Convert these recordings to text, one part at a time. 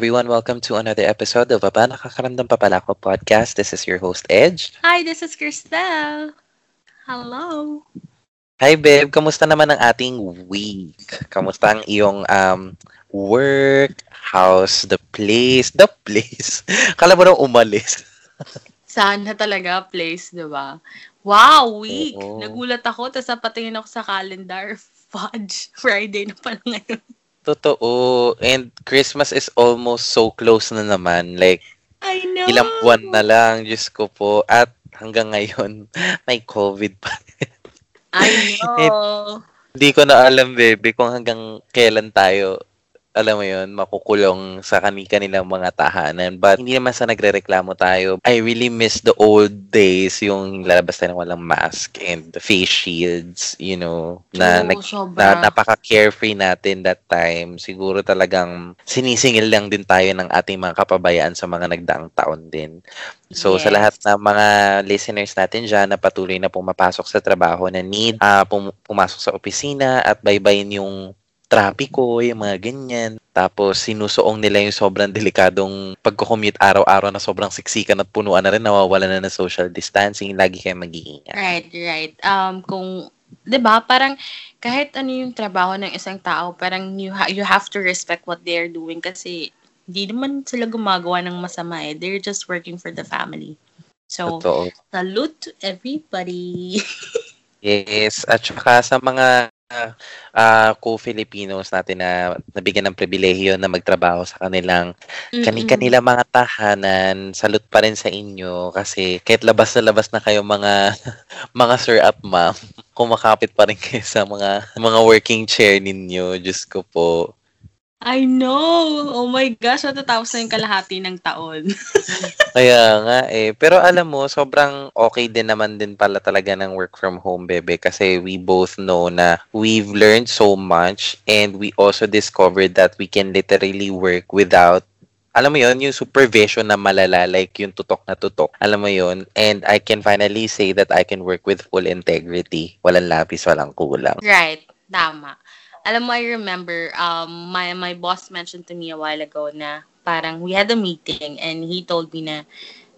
Everyone, welcome to another episode of Aba Nakakaramdam Pa Pala Ako podcast. This is your host Edge. Hi, this is Cristel. Hello. Hi babe, kamusta naman ang ating week? Kamusta ang iyong um, work, house, the place, the place? Kala mo nang umalis. Sana talaga place, di ba? Wow, week! Oo. Nagulat ako, tapos napatingin ako sa calendar. Fudge, Friday na pala ngayon. Totoo. And Christmas is almost so close na naman. Like, I know! ilang buwan na lang, Diyos ko po. At hanggang ngayon, may COVID pa. I know! Hindi ko na alam, baby, kung hanggang kailan tayo, alam mo yun, makukulong sa kani-kanilang mga tahanan. But hindi naman sa nagre-reklamo tayo. I really miss the old days, yung lalabas tayo ng walang mask and the face shields, you know, na, True, nag, na napaka-carefree natin that time. Siguro talagang sinisingil lang din tayo ng ating mga kapabayaan sa mga nagdaang taon din. So sa Yes. lahat ng mga listeners natin dyan na patuloy na pumapasok sa trabaho na need ah, pum- pumasok sa opisina at baybayin yung trapiko, yung mga ganyan. Tapos sinusuong nila yung sobrang delikadong pagko-commute araw-araw na sobrang siksikan at punuan na rin, nawawala na ng social distancing. Lagi kayo mag-iingat. Right, right. Um, kung, di ba, parang kahit ano yung trabaho ng isang tao, parang you, ha- you have to respect what they're doing kasi hindi naman sila gumagawa ng masama eh. They're just working for the family. So, Totoo. salute to everybody. Yes, at saka sa mga ah, co-Filipinos natin na nabigyan ng pribilehiyo na magtrabaho sa kanilang kani-kanila mga tahanan, salute pa rin sa inyo kasi kahit labas na labas na kayo mga mga sir at ma'am, kumakapit pa rin kayo sa mga mga working chair ninyo. Diyos ko po. I know! Oh my gosh, matatapos na yung kalahati ng taon. Kaya nga eh. Pero alam mo, sobrang okay din naman din pala talaga ng work from home, bebe. Kasi we both know na we've learned so much and we also discovered that we can literally work without alam mo yon yung supervision na malala, like yung tutok na tutok. Alam mo yon And I can finally say that I can work with full integrity. Walang lapis, walang kulang. right, tama. Alam mo, I remember, um, my, my boss mentioned to me a while ago na parang we had a meeting and he told me na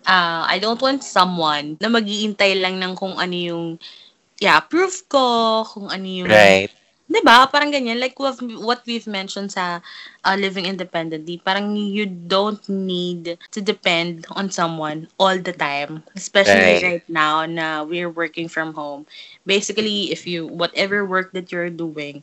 uh, I don't want someone na mag-iintay lang ng kung ano yung i-approve ko, kung ano yung... Right. ba? Parang ganyan. Like what, what we've mentioned sa uh, living independently. Parang you don't need to depend on someone all the time. Especially Right. right now na we're working from home. Basically, if you, whatever work that you're doing,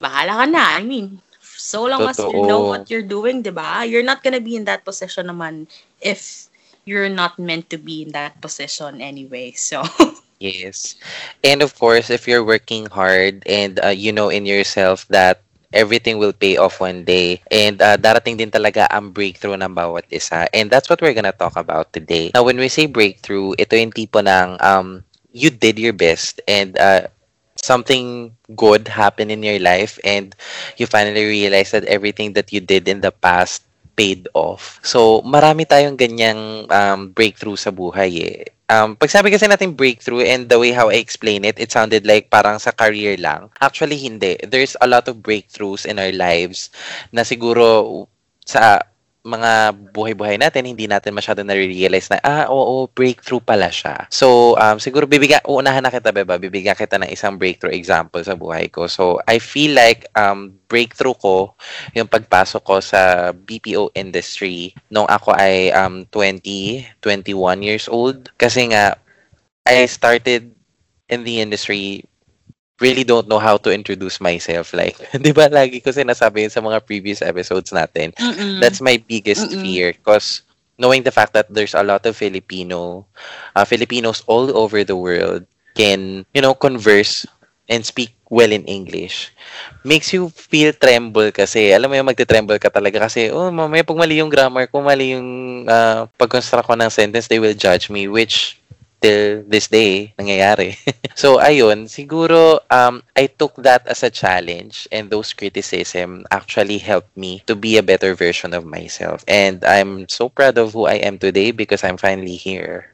bahala ka na. I mean, so long as you know what you're doing, 'di ba? You're not gonna be in that position naman if you're not meant to be in that position anyway. So, Yes. And of course, if you're working hard and uh, you know in yourself that everything will pay off one day and uh, darating din talaga ang breakthrough ng bawat isa. And that's what we're gonna talk about today. Now, when we say breakthrough, ito yung tipo ng um, you did your best and uh, something good happened in your life and you finally realize that everything that you did in the past paid off. So, marami tayong ganyang um, breakthrough sa buhay eh. Um, pag sabi kasi natin breakthrough and the way how I explain it, it sounded like parang sa career lang. Actually, hindi. There's a lot of breakthroughs in our lives na siguro sa mga buhay-buhay natin, hindi natin masyado na-realize na, ah, oo, breakthrough pala siya. So, um, siguro bibigyan, uunahan na kita, Beba, bibigyan kita ng isang breakthrough example sa buhay ko. So, I feel like um, breakthrough ko, yung pagpasok ko sa BPO industry nung ako ay um, 20, 21 years old. Kasi nga, I started in the industry really don't know how to introduce myself. Like, di ba lagi ko sinasabi sa mga previous episodes natin, mm-mm. that's my biggest Mm-mm. fear because knowing the fact that there's a lot of Filipino uh, Filipinos all over the world can you know converse and speak well in English makes you feel tremble kasi alam mo yung magte-tremble ka talaga kasi oh mamaya pag mali yung grammar ko mali yung uh, pag-construct ko ng sentence they will judge me which till this day nangyayari. so ayun, siguro um I took that as a challenge and those criticism actually helped me to be a better version of myself. And I'm so proud of who I am today because I'm finally here.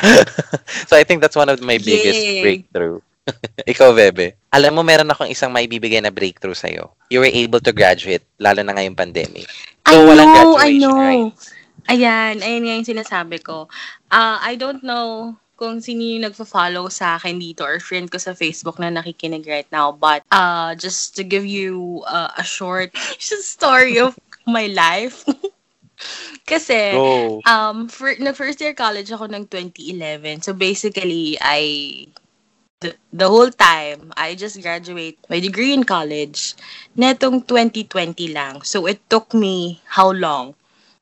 so I think that's one of my biggest Yay. breakthrough. Ikaw, Bebe. Alam mo, meron akong isang maibibigay na breakthrough sa'yo. You were able to graduate, lalo na ngayong pandemic. I know, walang I graduation, know. right? Ayan, ayan nga yung sinasabi ko. Uh, I don't know kung sino yung nagfa-follow sa akin dito or friend ko sa Facebook na nakikinig right now. But uh, just to give you uh, a short story of my life. Kasi, Go. um, for, nag-first year college ako ng 2011. So basically, I the, the whole time, I just graduate my degree in college netong 2020 lang. So it took me how long?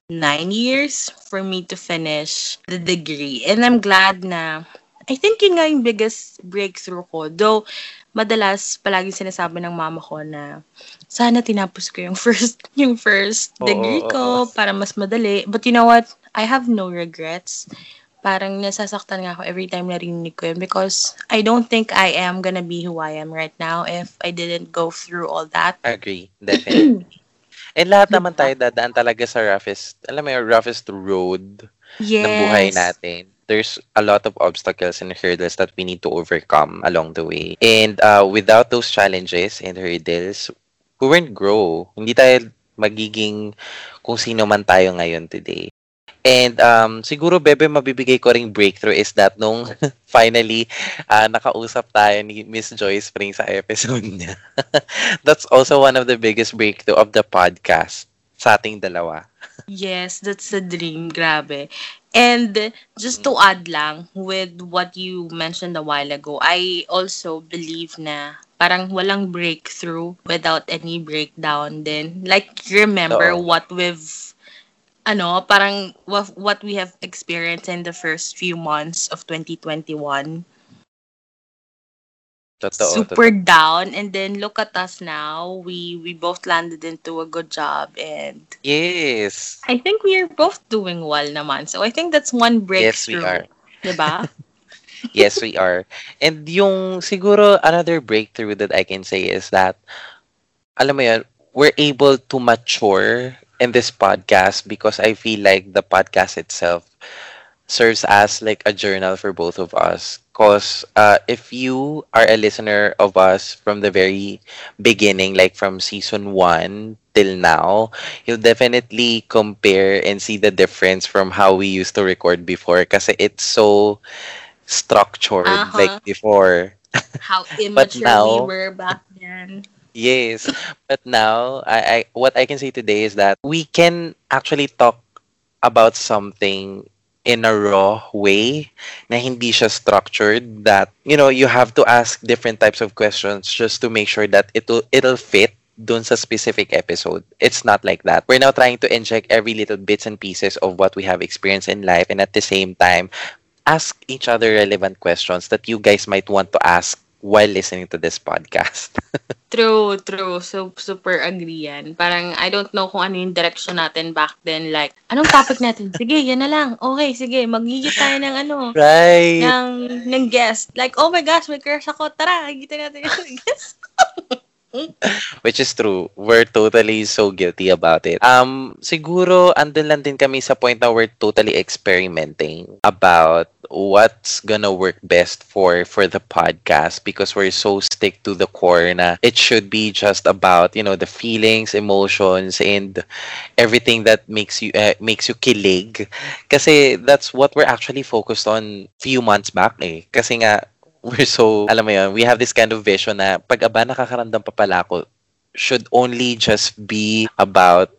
Nine years for me to finish the degree. And I'm glad na, I think yun nga yung biggest breakthrough ko. Though, madalas palagi sinasabi ng mama ko na sana tinapos ko yung first yung first degree ko para mas madali. But you know what? I have no regrets parang nasasaktan nga ako every time narinig ko yun because I don't think I am gonna be who I am right now if I didn't go through all that. Agree. Definitely. And lahat naman tayo dadaan talaga sa roughest, alam mo yung roughest road Yes. ng buhay natin. There's a lot of obstacles and hurdles that we need to overcome along the way. And uh, without those challenges and hurdles, we won't grow. Hindi tayo magiging kung sino man tayo ngayon today. And um, siguro, Bebe, mabibigay ko ring breakthrough is that nung finally uh, nakausap tayo ni Miss Joyce Spring sa episode niya. That's also one of the biggest breakthrough of the podcast sa ating dalawa. Yes, that's the dream. Grabe. And just to add lang with what you mentioned a while ago, I also believe na parang walang breakthrough without any breakdown din. Like, remember Oo. what we've ano, parang what, we have experienced in the first few months of 2021. Totoo. super totoo. down and then look at us now we we both landed into a good job and Yes. I think we are both doing well naman so I think that's one breakthrough. Yes, we are. diba yes, we are. And yung siguro another breakthrough that I can say is that alam mo yun, we're able to mature in this podcast because I feel like the podcast itself serves as like a journal for both of us. Cause uh, if you are a listener of us from the very beginning, like from season one till now, you'll definitely compare and see the difference from how we used to record before. because it's so structured Uh-huh. like before. how immature now- we were back then Yes, but now I, I what I can say today is that we can actually talk about something in a raw way na hindi siya structured that you know you have to ask different types of questions just to make sure that it'll it'll fit dun sa specific episode. It's not like that. We're now trying to inject every little bits and pieces of what we have experienced in life and at the same time ask each other relevant questions that you guys might want to ask while listening to this podcast. True, true. So, super agree yan. Parang, I don't know kung ano yung direction natin back then. Like, anong topic natin? Sige, yan na lang. Okay, sige. Magigit tayo ng ano, Right. ng, ng guest. Like, oh my gosh, may crush ako. Tara, gigitan natin yung guest. Which is true. We're totally so guilty about it. Um, siguro, andun lang din kami sa point na we're totally experimenting about what's gonna work best for for the podcast because we're so stick to the core na it should be just about, you know, the feelings, emotions, and everything that makes you uh, makes you kilig. Kasi that's what we're actually focused on few months back eh. Kasi nga, we're so, alam mo yun, we have this kind of vision na pag aba nakakaramdam pa pala ako, should only just be about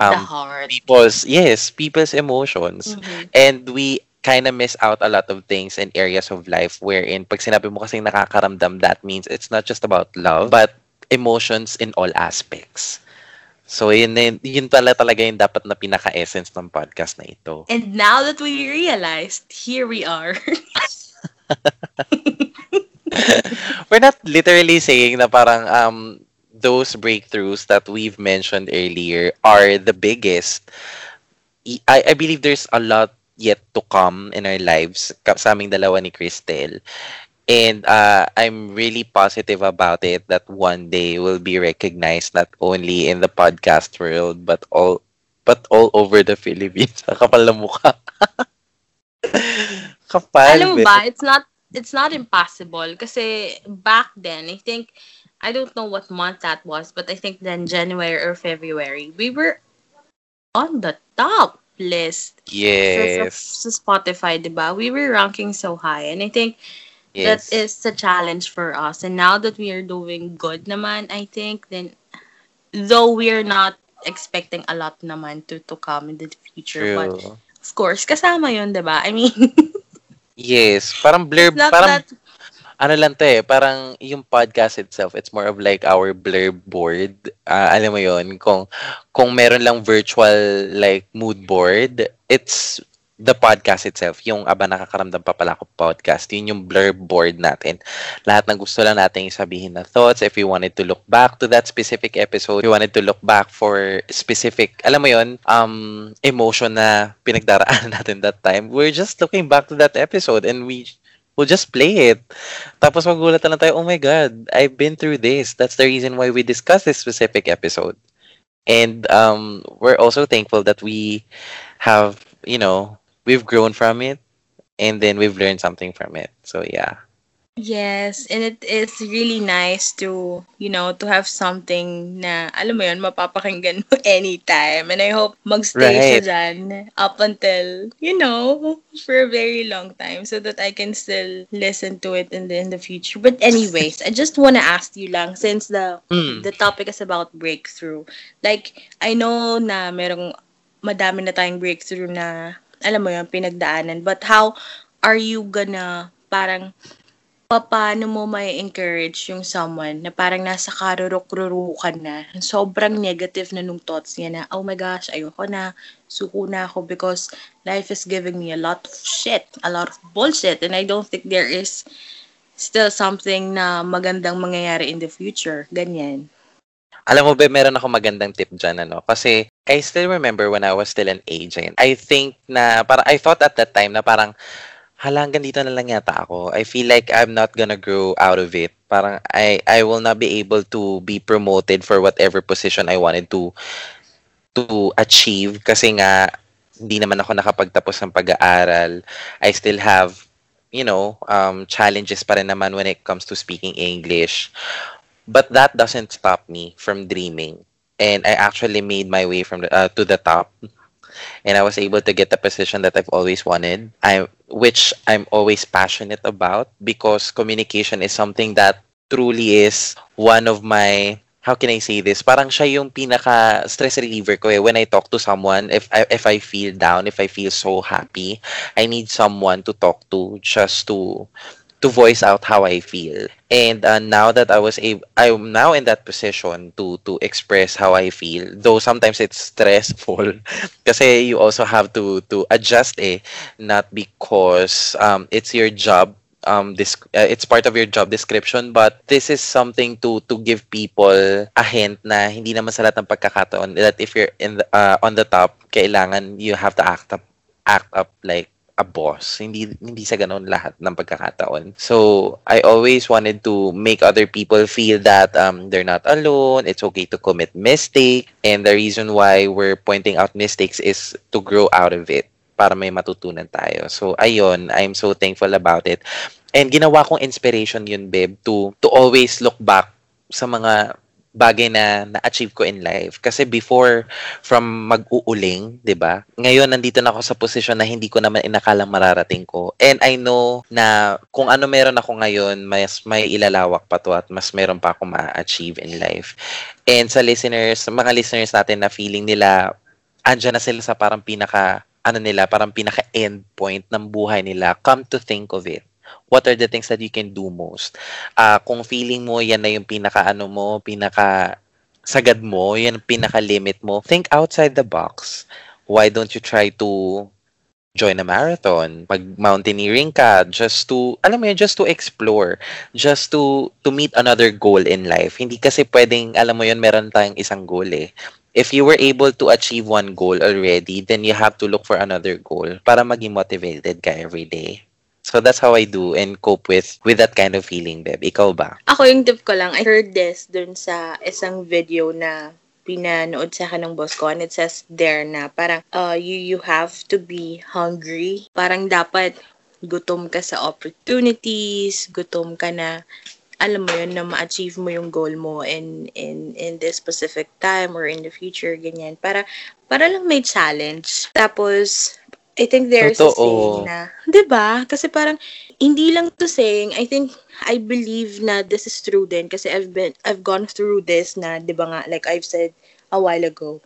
The um, heart. people's, yes, people's emotions. Mhm. And we kind of miss out a lot of things and areas of life wherein pag sinabi mo kasing nakakaramdam, that means it's not just about love, but emotions in all aspects. So, yun, yun, talaga yung dapat na pinaka-essence ng podcast na ito. And now that we realized, here we are. We're not literally saying na parang um those breakthroughs that we've mentioned earlier are the biggest. I, I believe there's a lot yet to come in our lives sa aming dalawa ni Cristel. And uh, I'm really positive about it that one day will be recognized not only in the podcast world but all but all over the Philippines. Kapal na mukha. Kapal. Alam mo ba, it's not it's not impossible kasi back then I think I don't know what month that was but I think then January or February we were on the top list Yes. sa, sa Spotify, 'di ba? We were ranking so high and I think Yes. that is a challenge for us. And now that we are doing good naman, I think then though we are not expecting a lot naman to to come in the future, but True. of course, kasama 'yun, 'di ba? I mean, Yes. Parang blur, it's not parang that ano lang to eh, parang yung podcast itself, it's more of like our blur board. Ah, alam mo yon kung kung meron lang virtual like mood board, it's the podcast itself, yung aba nakakaramdam pa pala ako podcast, yun yung blur board natin. Lahat ng gusto lang natin sabihin na thoughts, if you wanted to look back to that specific episode, you wanted to look back for specific, alam mo yun, um, emotion na pinagdaraanan natin that time, we're just looking back to that episode and we we'll just play it. Tapos magulat na tayo, oh my God, I've been through this. That's the reason why we discussed this specific episode. And um, we're also thankful that we have, you know, we've grown from it and then we've learned something from it. So yeah. Yes, and it is really nice to, you know, to have something na, alam mo yun, mapapakinggan mo anytime. And I hope magstay siya Right. dyan up until, you know, for a very long time so that I can still listen to it in the, in the future. But anyways, I just want to ask you lang, since the Mm. the topic is about breakthrough. Like, I know na merong madami na tayong breakthrough na, alam mo yun, pinagdaanan. But how are you gonna parang paano mo may encourage yung someone na parang nasa karurok-rurukan na, sobrang negative na nung thoughts niya na, oh my gosh, ayoko na, suko na ako because life is giving me a lot of shit, a lot of bullshit, and I don't think there is still something na magandang mangyayari in the future. Ganyan. Alam mo ba, meron ako magandang tip dyan, ano? Kasi, I still remember when I was still an agent. I think na, parang, I thought at that time na parang, hala, hanggang na lang yata ako. I feel like I'm not gonna grow out of it. Parang, I, I will not be able to be promoted for whatever position I wanted to to achieve kasi nga hindi naman ako nakapagtapos ng pag-aaral. I still have, you know, um, challenges pa rin naman when it comes to speaking English. But that doesn't stop me from dreaming. And I actually made my way from the, uh, to the top. And I was able to get the position that I've always wanted, I, which I'm always passionate about because communication is something that truly is one of my how can I say this? Parang siya yung pinaka stress reliever ko eh. When I talk to someone, if I, if I feel down, if I feel so happy, I need someone to talk to just to to voice out how I feel. And uh, now that I was able, I'm now in that position to to express how I feel. Though sometimes it's stressful, kasi you also have to to adjust eh, not because um it's your job um this uh, it's part of your job description but this is something to to give people a hint na hindi naman sa lahat ng pagkakataon that if you're in the, uh, on the top kailangan you have to act up act up like a boss hindi hindi sa ganun lahat ng pagkakataon so i always wanted to make other people feel that um they're not alone it's okay to commit mistake and the reason why we're pointing out mistakes is to grow out of it para may matutunan tayo. So, ayun, I'm so thankful about it. And ginawa kong inspiration yun, babe, to, to always look back sa mga bagay na na-achieve ko in life. Kasi before, from mag-uuling, di ba? Ngayon, nandito na ako sa posisyon na hindi ko naman inakalang mararating ko. And I know na kung ano meron ako ngayon, mas may ilalawak pa to at mas meron pa ako ma-achieve in life. And sa listeners, mga listeners natin na feeling nila, andyan na sila sa parang pinaka ano nila, parang pinaka-end point ng buhay nila, come to think of it. What are the things that you can do most? Ah, kung feeling mo yan na yung pinaka-ano mo, pinaka-sagad mo, yan ang pinaka-limit mo, think outside the box. Why don't you try to join a marathon, mag-mountaineering ka, just to, alam mo yun, just to explore, just to, to meet another goal in life. Hindi kasi pwedeng, alam mo yun, meron tayong isang goal eh if you were able to achieve one goal already, then you have to look for another goal para maging motivated ka every day. So that's how I do and cope with with that kind of feeling, babe. Ikaw ba? Ako yung tip ko lang, I heard this dun sa isang video na pinanood sa akin ng boss ko and it says there na parang uh, you, you have to be hungry. Parang dapat gutom ka sa opportunities, gutom ka na alam mo yun, na ma-achieve mo yung goal mo in, in, in this specific time or in the future, ganyan. Para, para lang may challenge. Tapos, I think there's Totoo. a saying na, di ba? Kasi parang, hindi lang to saying, I think, I believe na this is true din kasi I've been, I've gone through this na, di ba nga, like I've said a while ago,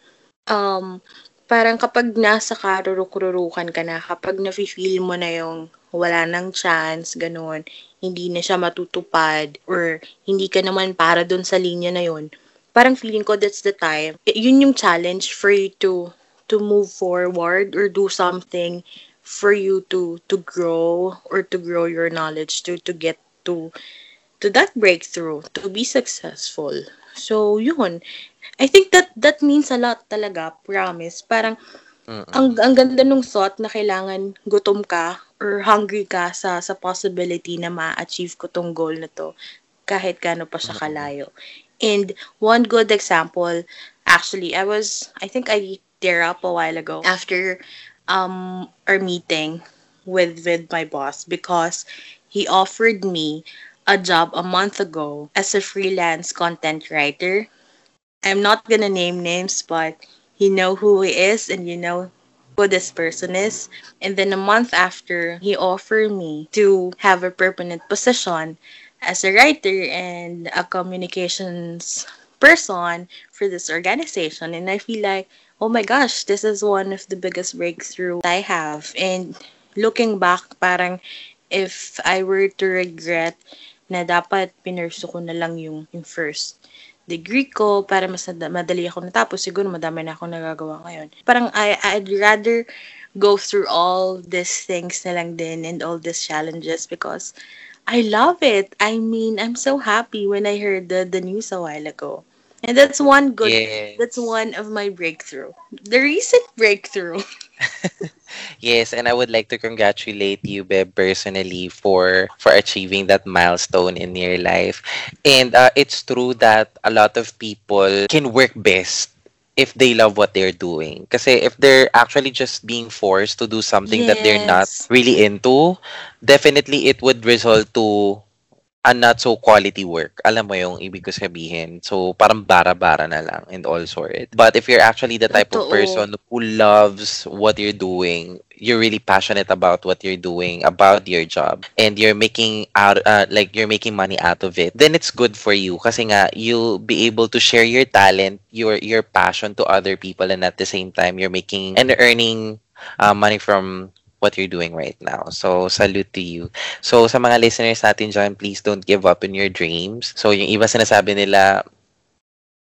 um, parang kapag nasa karuruk-rurukan ka na, kapag nafe-feel mo na yung wala nang chance, ganun, hindi na siya matutupad, or hindi ka naman para dun sa linya na yon parang feeling ko that's the time. Yun yung challenge for you to to move forward or do something for you to to grow or to grow your knowledge to to get to to that breakthrough to be successful so yun i think that that means a lot talaga promise parang Mm-mm. ang ang ganda nung thought na kailangan gutom ka or hungry ka sa sa possibility na ma-achieve ko tong goal na to kahit gaano pa siya kalayo. And one good example, actually, I was, I think I tear up a while ago after um our meeting with with my boss because he offered me a job a month ago as a freelance content writer. I'm not gonna name names, but you know who he is and you know who this person is. And then a month after, he offered me to have a permanent position as a writer and a communications person for this organization. And I feel like, oh my gosh, this is one of the biggest breakthrough I have. And looking back, parang if I were to regret na dapat pinurso ko na lang yung, yung first degree ko para mas madali ako natapos. Siguro madami na ako nagagawa ngayon. Parang I, I'd rather go through all these things na lang din and all these challenges because I love it. I mean, I'm so happy when I heard the, the news a while ago. And that's one good, yes. that's one of my breakthrough. The recent breakthrough. yes, and I would like to congratulate you, Beb, personally for for achieving that milestone in your life. And uh, it's true that a lot of people can work best if they love what they're doing. Kasi if they're actually just being forced to do something yes. that they're not really into, definitely it would result to a not so quality work. Alam mo yung ibig ko sabihin. So, parang bara-bara na lang and all sort. But if you're actually the type Totoo. of person who loves what you're doing, you're really passionate about what you're doing, about your job, and you're making out, uh, like, you're making money out of it, then it's good for you. Kasi nga, you'll be able to share your talent, your, your passion to other people, and at the same time, you're making and earning uh, money from what you're doing right now. So, salute to you. So, sa mga listeners natin dyan, please don't give up in your dreams. So, yung iba sinasabi nila,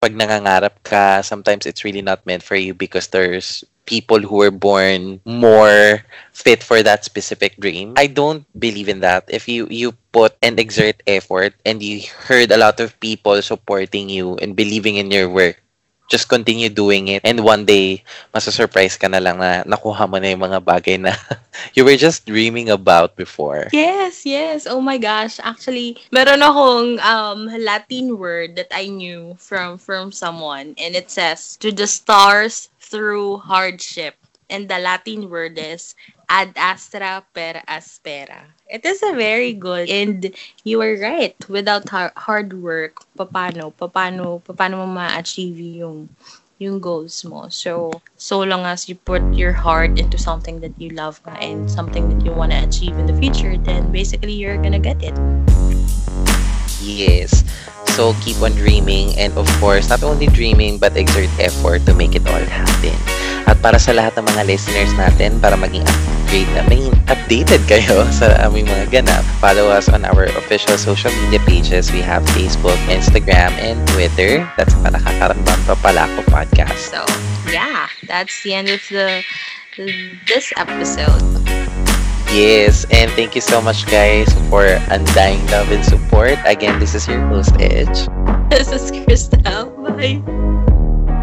pag nangangarap ka, sometimes it's really not meant for you because there's people who were born more fit for that specific dream. I don't believe in that. If you you put and exert effort and you heard a lot of people supporting you and believing in your work, just continue doing it and one day masa-surprise ka na lang na nakuha mo na yung mga bagay na you were just dreaming about before. Yes, yes. Oh my gosh. Actually, meron akong um Latin word that I knew from from someone and it says to the stars through hardship. And the Latin word is ad astra per aspera. It is a very good and you are right. Without hard work, paano, paano, paano mo ma-achieve yung yung goals mo. So, so long as you put your heart into something that you love and something that you want to achieve in the future, then basically you're gonna get it. Yes. So, keep on dreaming and of course, not only dreaming but exert effort to make it all happen. At para sa lahat ng mga listeners natin, para maging upgrade na maging updated kayo sa aming mga ganap, follow us on our official social media pages. We have Facebook, Instagram, and Twitter. That's pa nakakaramdam pa pala ko podcast. So, yeah, that's the end of the this episode. Yes, and thank you so much, guys, for undying love and support. Again, this is your host, Edge. This is Krista. Bye.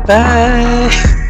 Bye.